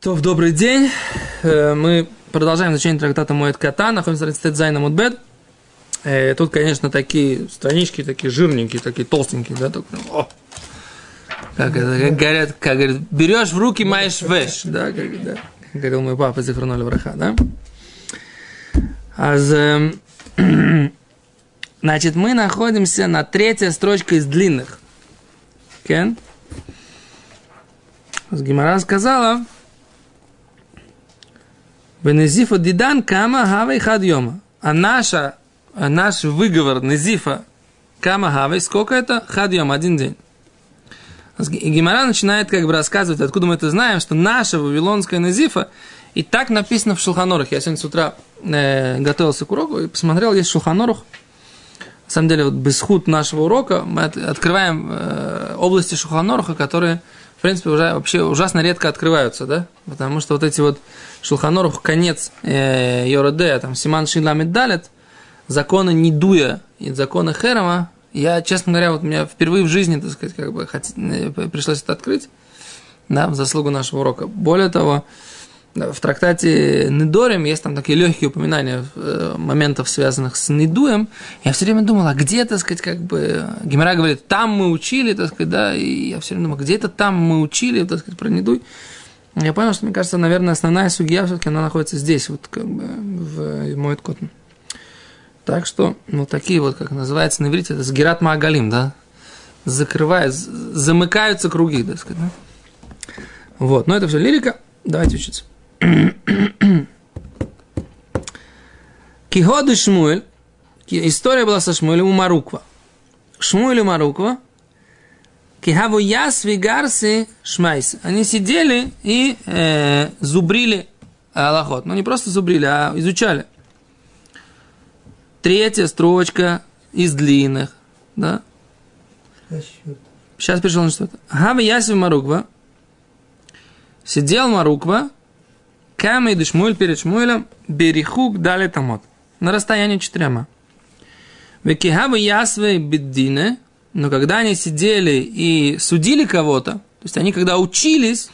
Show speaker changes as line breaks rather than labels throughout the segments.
То, добрый день. Э, мы продолжаем изучение трактата Моэт Кота, находимся на Рецитет Зайна Мудбет. Э, тут, конечно, такие странички, такие жирненькие, такие толстенькие, да, только, о, как, это, как говорят, как говорят, берешь в руки, маешь веш, да, как, да, говорил мой папа Зихронули Враха, да. Аз, значит, мы находимся на третьей строчке из длинных. Кен? Гимара сказала, Венезифа дидан кама хавай хад йома. А наша, а наш выговор Незифа кама хавай, сколько это? Хад йома, один день. И Гимара начинает как бы рассказывать, откуда мы это знаем, что наша вавилонская Незифа, и так написано в Шулханорах. Я сегодня с утра э, готовился к уроку и посмотрел, есть Шулханорах. На самом деле, вот без худ нашего урока мы от, открываем э, области Шулханораха, которые в принципе, уже, вообще ужасно редко открываются, да? Потому что вот эти вот Шулханорух, конец э, там, Симан Шинламид Далет, законы Нидуя и законы Херама, я, честно говоря, вот меня впервые в жизни, так сказать, как бы хот... Э, пришлось это открыть, да, в заслугу нашего урока. Более того, в трактате Недорим есть там такие легкие упоминания э, моментов, связанных с Недуем. Я все время думал, а где, так сказать, как бы... Гимера говорит, там мы учили, так сказать, да, и я все время думал, где это там мы учили, так сказать, про Недуй. Я понял, что, мне кажется, наверное, основная судья все-таки она находится здесь, вот как бы в Моет Котн. Так что, ну, такие вот, как называется на иврите, это сгерат магалим, да, закрывает, замыкаются круги, так сказать, да? Вот, но это все лирика, давайте учиться. Киходы Шмуэль, история была со Шмуэлем у Маруква. Шмуэль у Маруква, Кихаву яс вигарси шмайс. Они сидели и э, зубрили Аллахот. Ну, не просто зубрили, а изучали. Третья строчка из длинных. Да? Сейчас пришел на что-то. Хава ясви Маруква. Сидел Маруква Кама и Шмуэль перед Шмуэлем берихук дали тамот. На расстоянии четырема. Векихабы ясвы беддине, но когда они сидели и судили кого-то, то есть они когда учились,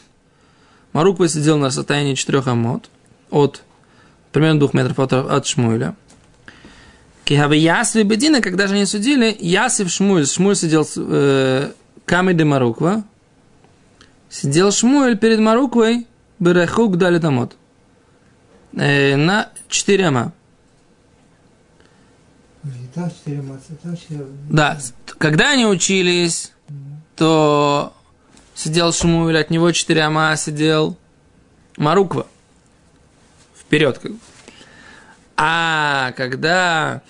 Маруква сидел на расстоянии четырех амот, от примерно двух метров от, от Шмуэля. Кихабы ясвы беддине, когда же они судили, Ясив Шмуэль, Шмуэль сидел э, Камеды Маруква, сидел Шмуэль перед Маруквой, Берехук дали тамот. Э, на 4 ама. Да, когда они учились, то сидел Шмуэль, от него 4 ама сидел Маруква. Вперед. Как бы. А когда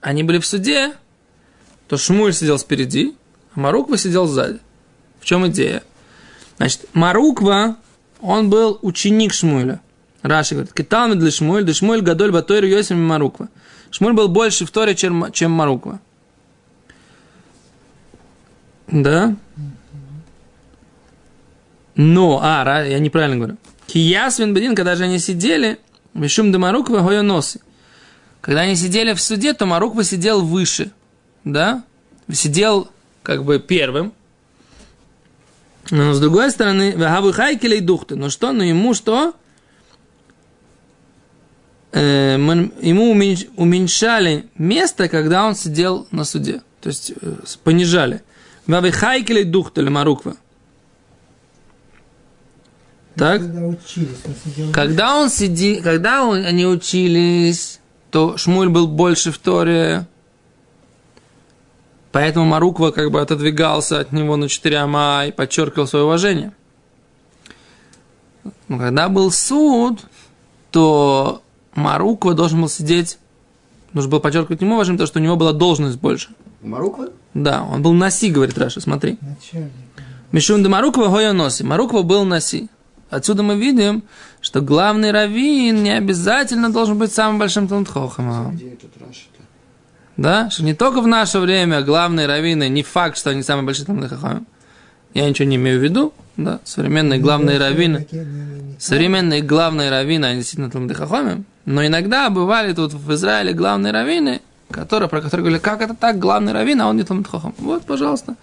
они были в суде, то Шмуэль сидел спереди, а Маруква сидел сзади. В чем идея? Значит, Маруква он был ученик Шмуэля. Раши говорит, Киталмид для Шмуэль, да Шмуэль Гадоль Батойр Йосим Маруква. Шмуэль был больше в Торе, чем, чем Маруква. Да? Но, а, я неправильно говорю. Киясвин Бедин, когда же они сидели, Вишум де Маруква Гойоноси. Когда они сидели в суде, то Маруква сидел выше. Да? Сидел как бы первым, но с другой стороны, вахавы хайкелей духты. Ну что, ну ему что? Э, ему уменьшали место, когда он сидел на суде. То есть э, понижали. Вахавы хайкелей духты маруква. Так? Когда учились, он сидел когда он сиди, когда он, они учились, то Шмуль был больше в Торе, Поэтому Маруква как бы отодвигался от него на четыре ама и подчеркивал свое уважение. Но когда был суд, то Маруква должен был сидеть, нужно было подчеркивать ему уважение, потому что у него была должность больше.
Маруква?
Да, он был наси, говорит Раша, смотри. Мишун де Маруква гоя носи. Маруква был наси. Отсюда мы видим, что главный раввин не обязательно должен быть самым большим талантхохом. Где этот Раша? Да? Что не только в наше время главные раввины, не факт, что они самые большие там хахамим. Я ничего не имею в виду, да, современные главные раввины, современные главные раввины, они действительно там хахамим, но иногда бывали тут в Израиле главные раввины, которые, про которые говорили, как это так, главный раввин, а он не там Вот, пожалуйста.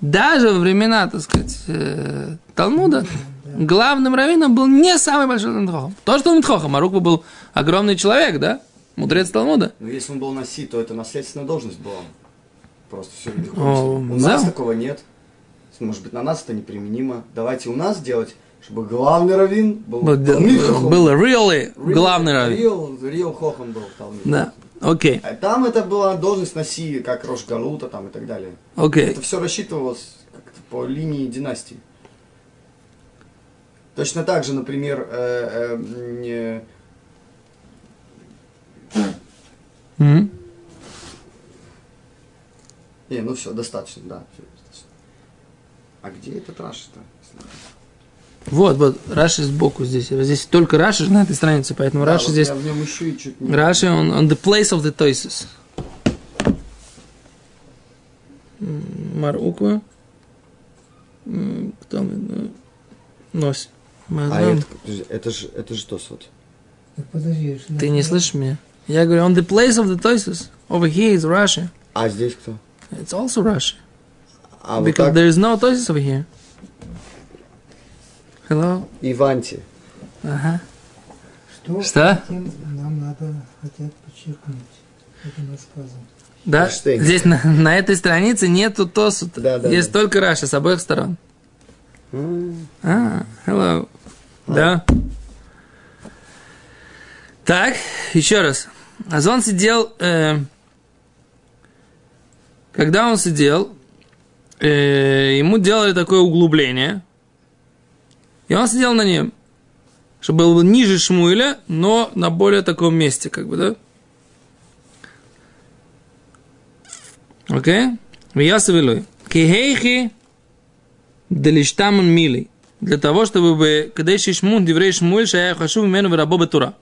Даже во времена, так сказать, э, Талмуда, главным раввином был не самый большой Талмитхохом. То, что он Митхохом, а Руква был огромный человек, да? Мудрец Талмуда.
Но если он был наси, то это наследственная должность была. Просто все
О,
У
да.
нас такого нет. Может быть, на нас это неприменимо. Давайте у нас делать, чтобы главный раввин был
Был,
Талмид Хохом.
был really
Real-
главный раввин.
Real, real хохом был Талмид.
Да, окей,
А там это была должность наси, как Рош Галута там и так далее.
окей.
Это все рассчитывалось как-то по линии династии. Точно так же, например, э, э, не-
Мгм.
Не, ну все, достаточно, да. всё, достаточно. А где этот Раш-то?
Вот, вот, Раши сбоку здесь. Здесь только Раши же на этой странице, поэтому
Да,
Раши
вот
здесь...
Я в нем ищу и чуть не...
Раши, он on the place of the toises. М, Маруква. М, Кто мы? Ну, Нось. Мы
А это, это же, это же Тосфот.
Так подожди.
Ты не слышишь меня? Я говорю, on the place of the toises. Over here is Russia.
А здесь кто?
It's also Russia.
А вот
Because
так
there is no toises over here. Hello?
Иванти.
Ага.
Что?
Что?
нам надо, хотят подчеркнуть. Это рассказом.
Да,
Эйнштейн.
здесь на, на этой странице нету тосута.
Да, да,
Есть
да.
только Раша с обоих сторон.
М,
А, hello. Да. Так, еще раз. Азон сидел, э, когда он сидел, э, ему делали такое углубление, и он сидел на нем, чтобы был ниже Шмуэля, но на более таком месте, как бы, да? Окей? Я совелой. Кихейхи делиштамон милей. Для того, чтобы бы, еще шмун, деврей шмуэль, шая хашу имену рабо тура.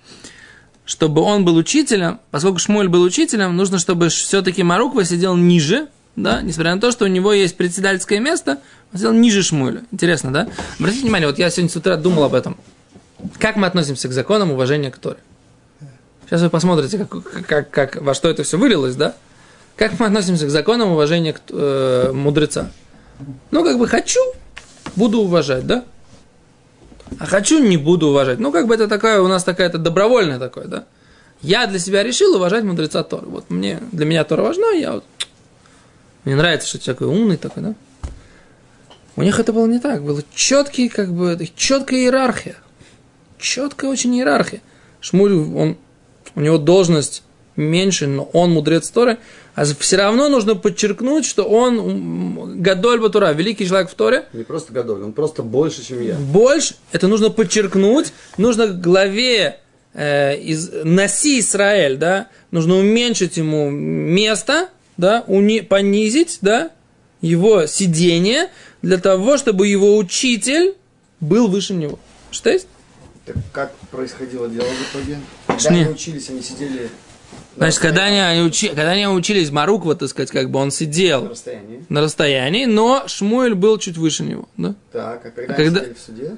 Чтобы он был учителем, поскольку Шмуэль был учителем, нужно, чтобы все-таки Маруква сидел ниже, да, несмотря на то, что у него есть председательское место, он сидел ниже Шмуэля. Интересно, да? Обратите внимание, вот я сегодня с утра думал об этом. Как мы относимся к законам уважения к Торе? Сейчас вы посмотрите, как, как, как, во что это все вылилось, да? Как мы относимся к законам уважения к э, мудреца? Ну, как бы хочу, буду уважать, да? А хочу, не буду уважать. Ну, как бы это такая, у нас такая-то добровольная такое, да? Я для себя решил уважать мудреца Тора. Вот мне, для меня Тора важна, я вот... Мне нравится, что человек такой умный такой, да? У них это было не так. Было четкий, как бы, четкая иерархия. Четкая очень иерархия. Шмуль, он, у него должность меньше, но он мудрец Торы. А все равно нужно подчеркнуть, что он Гадоль Батура, великий человек в Торе.
Не просто Гадоль, он просто больше, чем я.
Больше, это нужно подчеркнуть, нужно главе э, из Наси Израиль, да, нужно уменьшить ему место, да, уни, понизить, да, его сидение, для того, чтобы его учитель был выше него. Что есть?
Так как происходило дело в итоге? Когда
Шни.
они учились, они сидели
Значит, когда они, они учи- когда они учились Маруква, так сказать, как бы он
на
сидел
расстоянии.
на расстоянии, но Шмуэль был чуть выше него, да?
Так, а когда,
А когда-
они сидели в суде?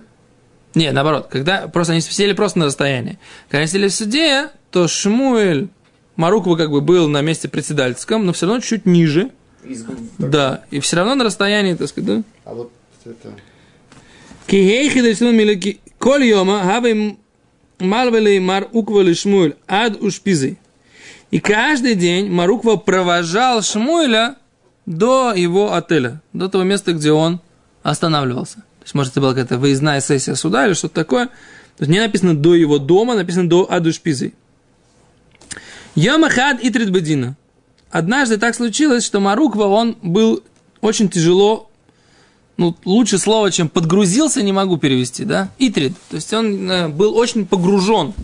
Не, наоборот, когда просто они сидели просто на расстоянии. Когда они сидели в суде, то Шмуэль, Маруква как бы был на месте председательском, но все равно чуть ниже.
Из-
Да, и все равно на расстоянии, так сказать, да?
А вот это...
Кихейхи дельсун милики коль йома хавы малвели мар уквали Шмуэль ад ушпизы. И каждый день Маруква провожал Шмуэля до его отеля, до того места, где он останавливался. То есть, может, это была какая-то выездная сессия суда или что-то такое. То есть, не написано до его дома, написано до Адушпизы. Йомахад и Тридбедина. Однажды так случилось, что Маруква, он был очень тяжело, ну, лучше слово, чем подгрузился, не могу перевести, да, Итрид. То есть, он э, был очень погружен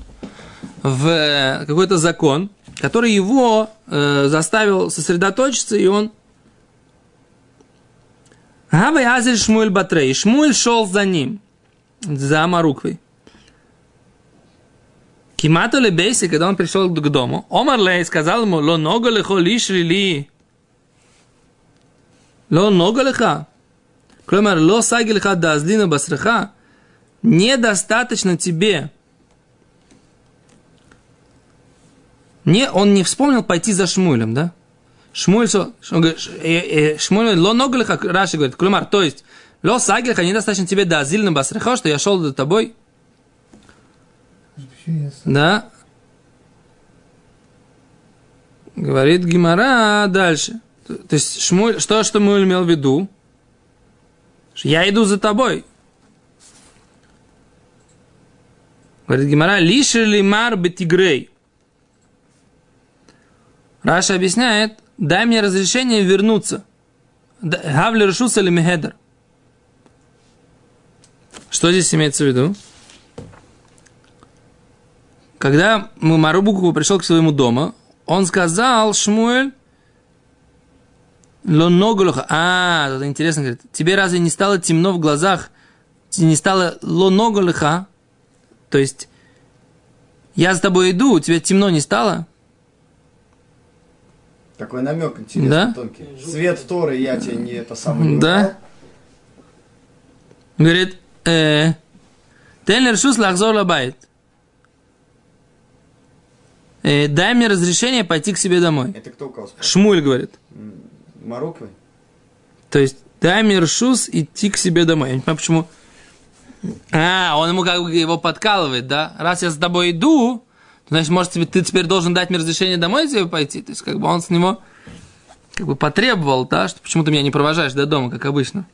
в э, какой-то закон, который его э, заставил сосредоточиться, и он... Гавай Азель Шмуэль Батрей. Шмуэль шел за ним, за Маруквой. Кимато Лебейси, когда он пришел к дому, Омар Лей сказал ему, ло нога лехо лишри ли. Ло нога леха. Кроме ло саги леха дазлина басреха. Недостаточно тебе Не, он не вспомнил пойти за Шмуэлем, да? Шмуэль, он говорит, э, э, Раши говорит, клюмар, то есть, Ло сагельха, недостаточно тебе да, зильна басрехо, что я шел за тобой. Да. Говорит Гимара дальше. То есть, Шмуль, что Шмуль имел в виду? Я иду за тобой. Говорит Гимара, лиши ли мар бетигрей. Раша объясняет, дай мне разрешение вернуться. Гавли решуса ли мехедер. Что здесь имеется в виду? Когда Марубуку пришел к своему дому, он сказал, Шмуэль, лоноголоха. А, это интересно, говорит, тебе разве не стало темно в глазах? Не стало лоноголоха? То есть, я с тобой иду, у тебя темно не стало?
Такой намек интересный,
Да?
тонкий. Свет Торы я тебе не это самое.
Да. Говорит, э, Тенлер Шус Лахзор Лабайт. Э, дай мне разрешение пойти к себе домой.
Это кто у кого спрашивает?
Шмуль говорит.
Марокко?
То есть, дай мне ршус идти к себе домой. Я не понимаю, почему... А, он ему как бы его подкалывает, да? Раз я с тобой иду, значит, может, тебе, ты теперь должен дать мне разрешение домой тебе пойти? То есть, как бы он с него как бы потребовал, да, что почему ты меня не провожаешь до дома, как обычно.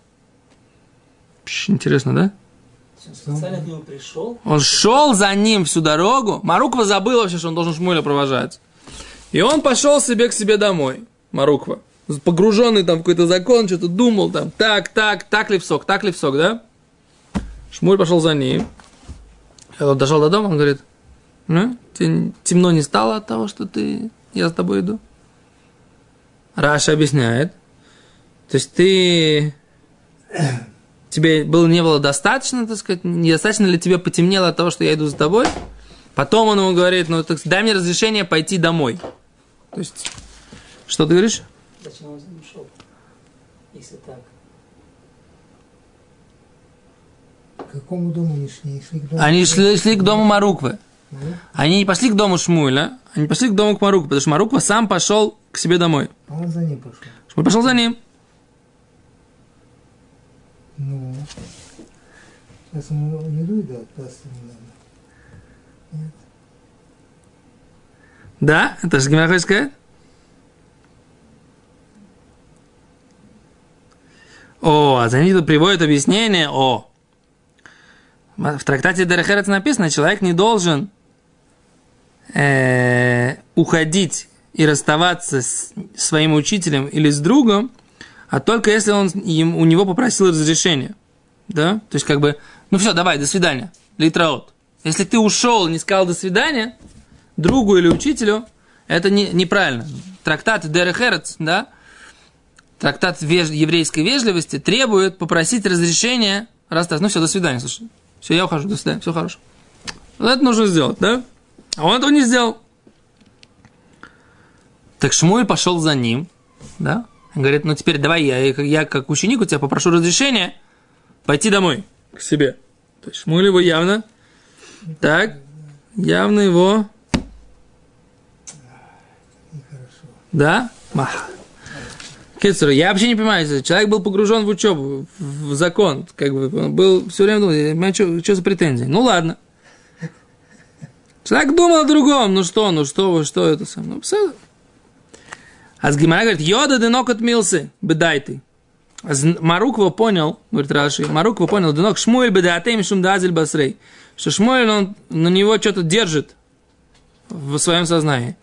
Пш, интересно, да?
Он специально к нему пришел.
Он шел за ним всю дорогу. Маруква забыл вообще, что он должен Шмуля провожать. И он пошел себе к себе домой. Маруква. Погруженный там в какой-то закон, что-то думал там. Так, так, так ли в сок, так ли в сок, да? Шмуль пошел за ним. Когда он дошел до дома, он говорит, ну, тебе темно не стало от того, что ты, я с тобой иду? Раша объясняет. То есть ты тебе было, не было достаточно, так сказать, недостаточно ли тебе потемнело от того, что я иду за тобой? Потом он ему говорит, ну, так, дай мне разрешение пойти домой. То есть, что ты говоришь?
Зачем он за ним шел? Если так.
К какому дому не шли? Шли к дому?
Они шли, шли к дому Маруквы. Они не пошли к дому Шмуэля, они пошли к дому к Марукве, потому что Маруква сам пошел к себе домой.
а он за ним пошел.
Шмуль пошел за ним.
Ну, сейчас ему еду и да, даст ему. Нет.
Да? Это же Гимара хочет сказать? О, а за ним тут приводит объяснение о. В трактате Дерехерец написано, человек не должен э, уходить и расставаться с своим учителем или с другом, а только если он им, у него попросил разрешения. Да? То есть, как бы, ну все, давай, до свидания. Литраот. Если ты ушел не сказал до свидания, другу или учителю, это не, неправильно. Трактат Дерехерец, да, трактат веж- еврейской вежливости требует попросить разрешения расстаться. Ну все, до свидания, слушай. Все, я ухожу, до свидания, все хорошо. Это нужно сделать, да? А он этого не сделал. Так Шмуэль пошел за ним, да? Говорит, ну теперь давай я, я как ученик у тебя попрошу разрешения пойти домой, к себе. То есть Шмуэль его явно, так, явно его. Да? Мах. Кицур, я вообще не понимаю, человек был погружен в учебу, в закон, как бы, он был все время думал, что, что за претензии. Ну ладно. Человек думал о другом, ну что, ну что, что это сам, ну все. А с Гимара говорит, йода денок отмился, бедай ты. А з- Маруква понял, говорит Раши, Маруква понял, денок шмуэль бедатей мишум дазель басрей, что шмуэль, он на него что-то держит в своем сознании.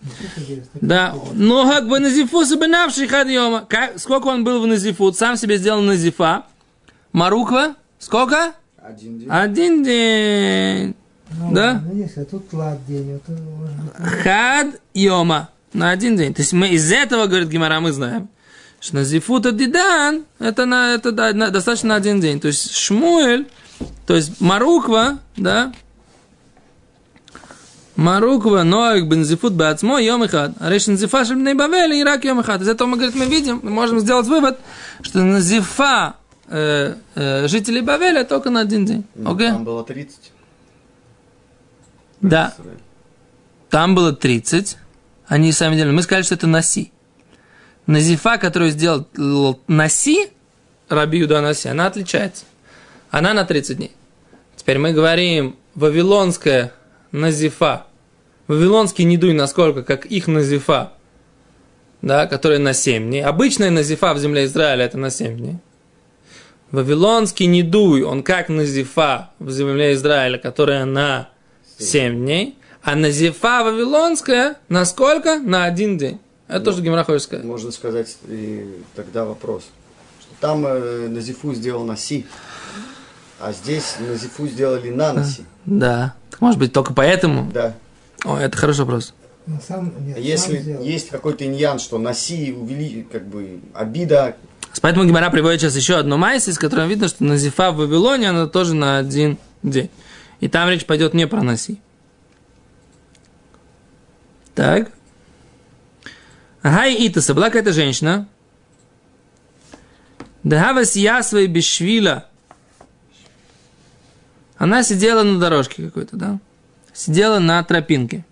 Да, но как бы назифу сабанавший хадьома. Как- Сколько он был в назифу? Сам себе сделал назифа. Маруква? Сколько?
Один день.
Один день.
Ну,
Да?
Ну, если тут лад день, вот, может быть,
Хад йома. На один день. То есть мы из этого, говорит Гимара, мы знаем, что назифут дидан, это, на, это да, на- достаточно на один день. То есть Шмуэль, то есть Маруква, да, Маруква, Ноик, Бензифут, Бацмо. А речь Назифа, Шебней Бавели, Ирак, Йом Ихад. Из этого мы, говорит, мы видим, мы можем сделать вывод, что Назифа э, э, жителей Бавеля только на один день.
Ну,
Окей?
Там было 30.
Да. Там было 30. Они сами делали. Мы сказали, что это Наси. Назифа, которую сделал Наси, Раби Юданаси, она отличается. Она на 30 дней. Теперь мы говорим вавилонская назифа. Вавилонский недуй насколько, как их назифа, да, которая на 7 дней. Обычная назифа в земле Израиля это на 7 дней. Вавилонский недуй, он как назифа в земле Израиля, которая на 7 дней. А назифа вавилонская на сколько? На один день. Это то, что Гимра хочет сказать.
Можно сказать и тогда вопрос. Что там э, Назифу сделал на Си, а здесь Назифу сделали на Наси.
Да. Так может быть только поэтому?
Да.
О, это хороший вопрос.
Ну, сам, нет,
А
сам
Если
сделал.
есть какой-то иньян, что на Си увели, как бы, обида,
Поэтому Гимара приводит сейчас еще одну майс, из которой видно, что Назифа в Вавилоне, она тоже на один день. И там речь пойдет не про Наси. Так. Гай Итаса, была какая-то женщина. Дагавас ясва и бешвила. Она сидела на дорожке какой-то, да? Сидела на тропинке.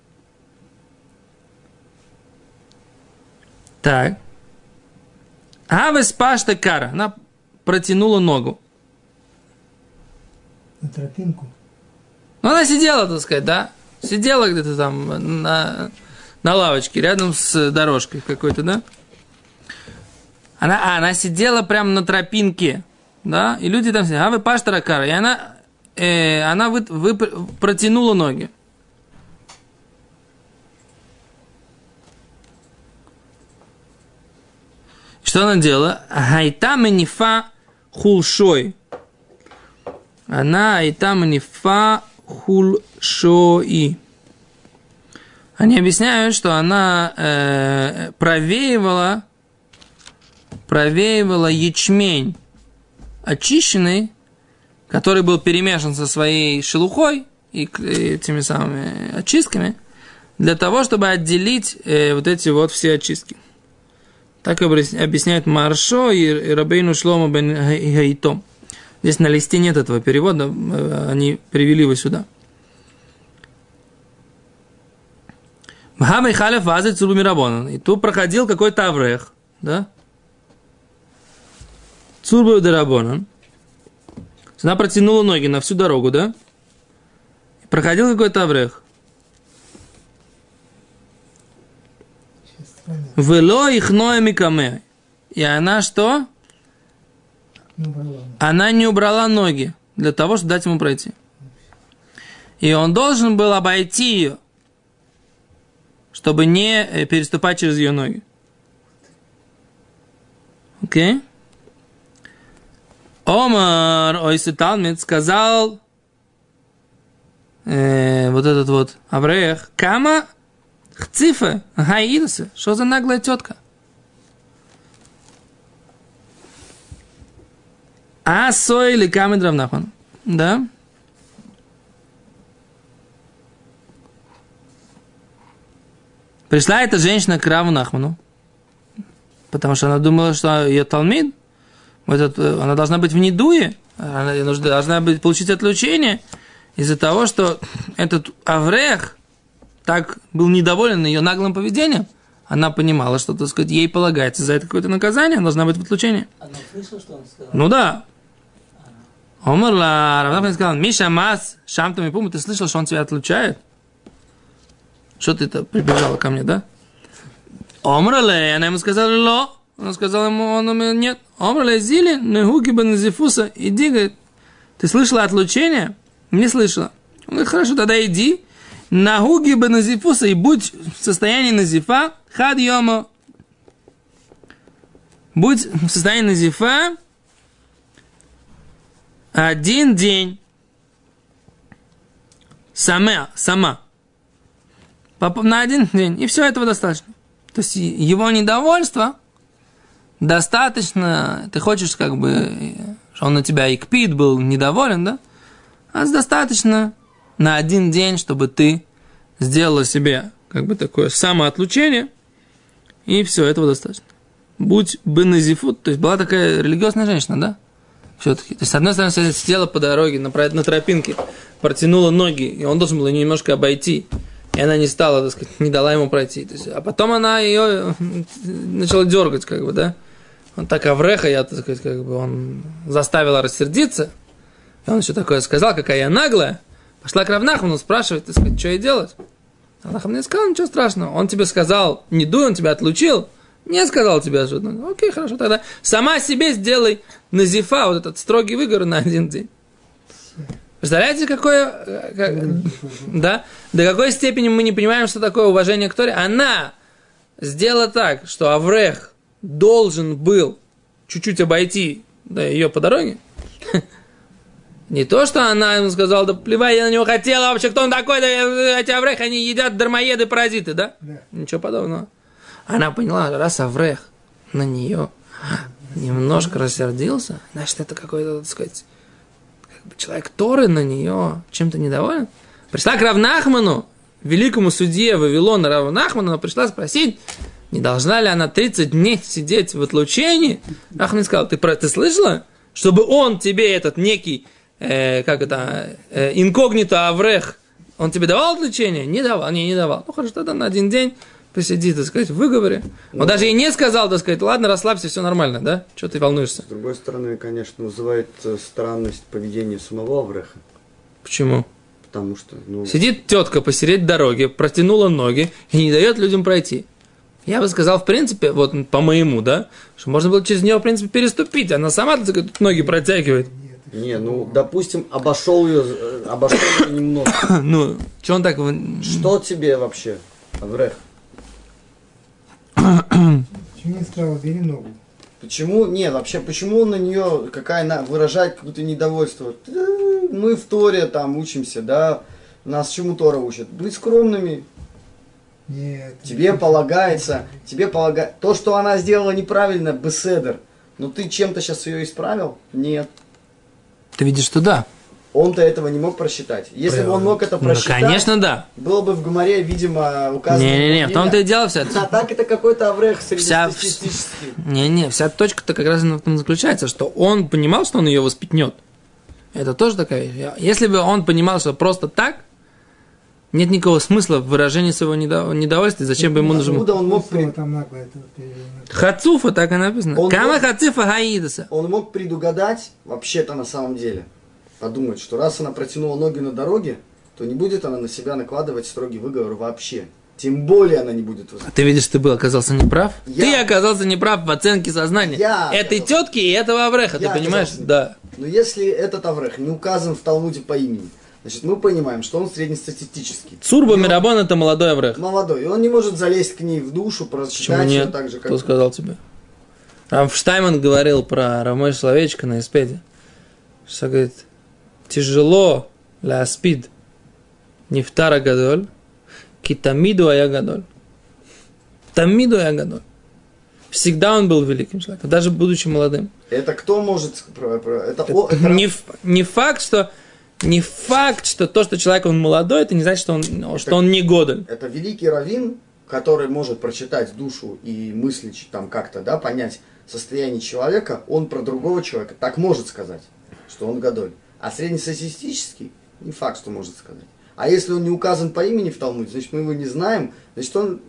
Так. Авес пашта кара. Она протянула ногу.
На тропинку.
Ну, она сидела, так сказать, да? Сидела где-то там на, на лавочке, рядом с дорожкой какой-то, да? Она, а, она сидела прямо на тропинке, да? И люди там сидели. А вы паштара кара. И она, э, она вы, вы, протянула ноги. Что она делала? Хайта манифа хулшой. Она айта манифа хулшои. Они объясняют, что она э, провеивала, провеивала ячмень очищенный, который был перемешан со своей шелухой и к- этими самыми очистками, для того, чтобы отделить э, вот эти вот все очистки. Так объясняют Маршо и и Рабейну Шлома бен Хай- Хаитом. Здесь на листе нет этого перевода, э, они привели его сюда. Мхамай халев вазы цуру мирабонан. И тут проходил какой-то аврех, да? Цурбу дарабонан. Она протянула ноги на всю дорогу, да? Проходил какой-то аврех. Вело их ноемикаме. И она что?
Ну,
она не убрала ноги для того, чтобы дать ему пройти. И он должен был обойти ее, чтобы не э, переступать через ее ноги. Окей? Омар Ойсы Талмит сказал э, вот этот вот Аврех, Кама Хцифа Гаидаса. Что за наглая тетка? А сой или камень равнахон. Да? Пришла эта женщина к Раву Нахману, потому что она думала, что ее Талмид, этот, э, она должна быть в недуе, она должна быть, получить отлучение из-за того, что этот Аврех так был недоволен ее наглым поведением, она понимала, что, так сказать, ей полагается за это какое-то наказание, она должна быть в отлучении.
Она слышала, что он сказал?
Ну да. Омарла, Равнахман сказал, Миша Мас, Шамтам и Пуму, ты слышал, что он тебя отлучает? Что ты то прибежала ко мне, да? Омрале, она ему сказала, ло. Она сказала ему, он ему, нет. Омрале, зили, негуги бензифуса, иди, говорит, ты слышала отлучение? Не слышала. Он говорит, хорошо, тогда иди, нагуги бензифуса, и будь в состоянии назифа, хад йомо. Будь в состоянии назифа, один день. Сама, сама. На один день. И все этого достаточно. То есть его недовольство достаточно. Ты хочешь, как бы, что он на тебя и кпит был недоволен, да? А достаточно на один день, чтобы ты сделала себе как бы такое самоотлучение, и все, этого достаточно. Будь беназифут, то есть была такая религиозная женщина, да? Все-таки. То есть, с одной стороны, она сидела по дороге, на, на тропинке, протянула ноги, и он должен был ее немножко обойти. И она не стала, так сказать, не дала ему пройти. То есть, а потом она ее начала дергать, как бы, да? Он так Авреха, я, так сказать, как бы он заставил рассердиться. И он еще такое сказал, какая я наглая. Пошла к Равнахману, спрашивает, так сказать, что ей делать? Равнахман не сказал, ничего страшного. Он тебе сказал, не дуй, он тебя отлучил. Не сказал тебе, ну, окей, хорошо, тогда сама себе сделай назифа, вот этот строгий выговор на один день. Представляете, какое, э, как- да, до какой степени мы не понимаем, что такое уважение к Торе? Она сделала так, что Аврех должен был чуть-чуть обойти да, ее по дороге. Не то, что она ему сказала, да плевай, я на него хотела вообще, кто он такой, да эти Аврех, они едят дармоеды, паразиты, да?
Да.
Ничего подобного. Она поняла, раз Аврех на нее немножко рассердился, значит, это какой-то, так сказать, как бы человек Торы на нее чем-то недоволен. Пришла к Равнахману, великому судье Вавилона Равнахману, она пришла спросить, не должна ли она 30 дней сидеть в отлучении. Рахман сказал, ты, про, ты слышала? Чтобы он тебе этот некий, э, как это, э, инкогнито Аврех, он тебе давал отлучение? Не давал, не, не давал. Ну хорошо, тогда на один день посиди, так сказать, в выговоре. Он даже и не сказал, так сказать, ладно, расслабься, все нормально, да? Что ты волнуешься?
С другой стороны, конечно, вызывает э, странность поведения самого Авреха.
Почему?
Потому что, ну,
Сидит тетка посередине дороги, протянула ноги и не дает людям пройти. Я бы сказал, в принципе, вот по моему, да, что можно было через нее, в принципе, переступить. Она сама так сказать, ноги протягивает.
Нет,
не, ну, допустим, обошел ее, э, обошел ее немного.
Ну, что он так...
Что тебе вообще, Аврех?
Почему не сказал, бери ногу?
Почему, нет, вообще, почему он на нее, какая на, выражает какое-то недовольство? Да, Мы в Торе там учимся, да, нас чему Тора учат? Быть скромными,
Нет.
тебе полагается, тебе полагается, то, что она сделала неправильно, беседер, но ты чем-то сейчас ее исправил? Нет.
Ты видишь, что да.
Он-то этого не мог просчитать. Если бы он мог это
Ну,
просчитать,
конечно, да.
было бы в Гумаре, видимо, указано.
Не-не-не, в том-то и дело вся...
А так это какой-то Аврех
Вся-
среднестатистический.
Не-не, вся точка-то как раз в том заключается, что он понимал, что он ее воспитнет. Это тоже такая вещь. Если бы он понимал, что просто так, нет никакого смысла в выражении своего недо- недовольствия, зачем бы ему нужно...
Откуда он мог, при-.
Хацуфа, так и написано.
Он
Кама
мог-
хацифа гаидаса.
он мог предугадать, вообще-то на самом деле, подумать, что раз она протянула ноги на дороге, то не будет она на себя накладывать строгий выговор вообще. Тем более она не будет воспитывать.
ты видишь, ты был оказался неправ?
Я-
Ты оказался неправ в оценке сознания.
Я
Этой
оказался-
тетки и этого Авреха,
Я
ты понимаешь?
оказался
Да.
Но если этот Аврех не указан в Талмуде по имени, значит мы понимаем, что он среднестатистический.
Цурба
И он
это молодой Аврех.
Молодой, и он не может залезть к ней в душу, прочитать ее так же, как...
Кто сказал тебе? Раф Штайман говорил про Рамой Словечко на Испеде. Что говорит, тяжело ля аспид нефтара гадоль, китамиду ая гадоль. Тамиду ая гадоль. Всегда он был великим человеком, даже будучи молодым.
Это кто может... Это, это
Не, не факт, что не факт, что то, что человек он молодой, это не значит, что он, что он не годен.
Это великий раввин, который может прочитать душу и мыслить там как-то, да, понять состояние человека, он про другого человека так может сказать, что он гадоль. А среднестатистический не факт, что может сказать. А если он не указан по имени в Талмуде, значит мы его не знаем, значит он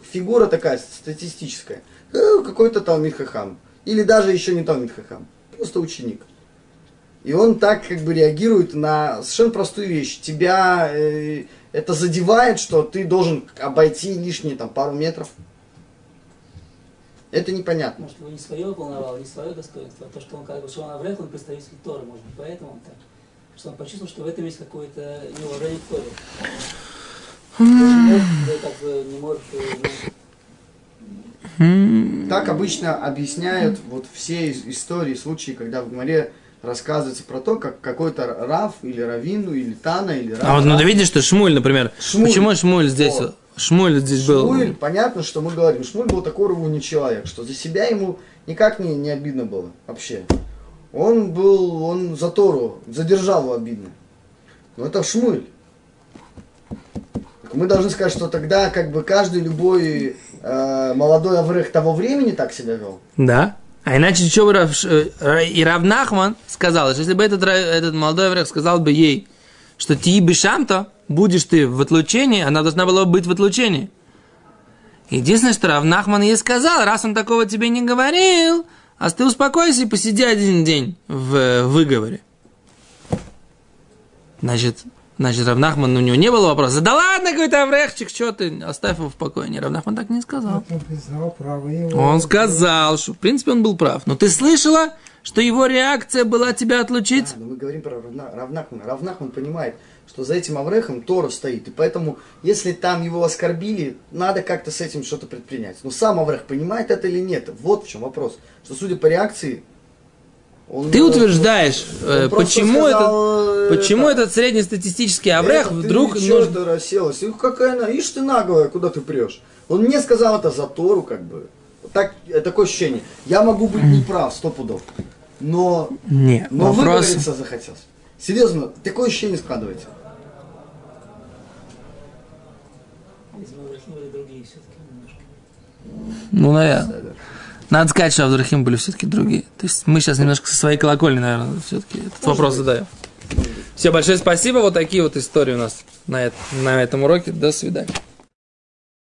фигура такая статистическая. Э, Какой-то Талмит Хахам. Или даже еще не Талмит Хахам. Просто ученик. И он так как бы реагирует на совершенно простую вещь. Тебя э, это задевает, что ты должен обойти лишние там пару метров. Это непонятно.
Может, его не свое волновало, не свое достоинство, а то, что он как бы, что он Аврех, он представитель Торы, может быть, поэтому он так. Что он почувствовал, что в этом есть какое-то неуважение к Торе. Как бы не может, э, ну,
Так обычно объясняют вот все истории, случаи, когда в Гмаре рассказывается про то, как какой-то Рав или Равину, или Тана, или Рав.
А вот ну ты видишь, что Шмуль, например.
Шмуль.
Почему Шмуль здесь?
Вот.
Шмуль здесь был.
Шмуль, понятно, что мы говорим, Шмуль был такой рвуний человек, что за себя ему никак не, не обидно было вообще. Он был, он за Тору, задержал его обидно. Но это Шмуль. Так мы должны сказать, что тогда как бы каждый любой э, молодой Аврех того времени так себя вел.
Да. А иначе что бы Рав, э, и Рав Нахман сказал, что если бы этот, этот молодой еврей сказал бы ей, что ты бешам-то, будешь ты в отлучении, она должна была бы быть в отлучении. Единственное, что Равнахман ей сказал, раз он такого тебе не говорил, а ты успокойся и посиди один день в выговоре. Значит, значит, Равнахман, у него не было вопроса. Да ладно, говорит Аврехчик, что ты, оставь его в покое. Не, Равнахман так не сказал.
Он признал право его.
Он сказал, что в принципе он был прав. Но ты слышала, что его реакция была тебя отлучить?
Да, но мы говорим про Равна- Равнахмана. Равнахман понимает, что за этим Аврехом Тора стоит. И поэтому, если там его оскорбили, надо как-то с этим что-то предпринять. Но сам Аврех понимает это или нет? Вот в чем вопрос. Что судя по реакции, он...
Ты
э,
утверждаешь,
он
э, почему,
сказал,
этот,
э,
почему
это-
этот среднестатистический Аврех
это
вдруг
ты
нужен...
ты расселась? Их какая она? Ишь ты наглая, куда ты прешь? Он мне сказал это за Тору, как бы. Так, такое ощущение. Я могу быть неправ, сто пудов. Но,
Нет,
но
вопрос...
выговориться захотелось. Серьезно, такое ощущение складывается.
Видимо, Аврахим были другие все-таки немножко.
Ну, наверное. Надо сказать, что Авдрахим были все-таки другие. То есть мы сейчас немножко со своей колокольни, наверное, все-таки этот вопрос
быть.
задаем. Все, большое спасибо. Вот такие вот истории у нас на, эт- на этом уроке. До свидания.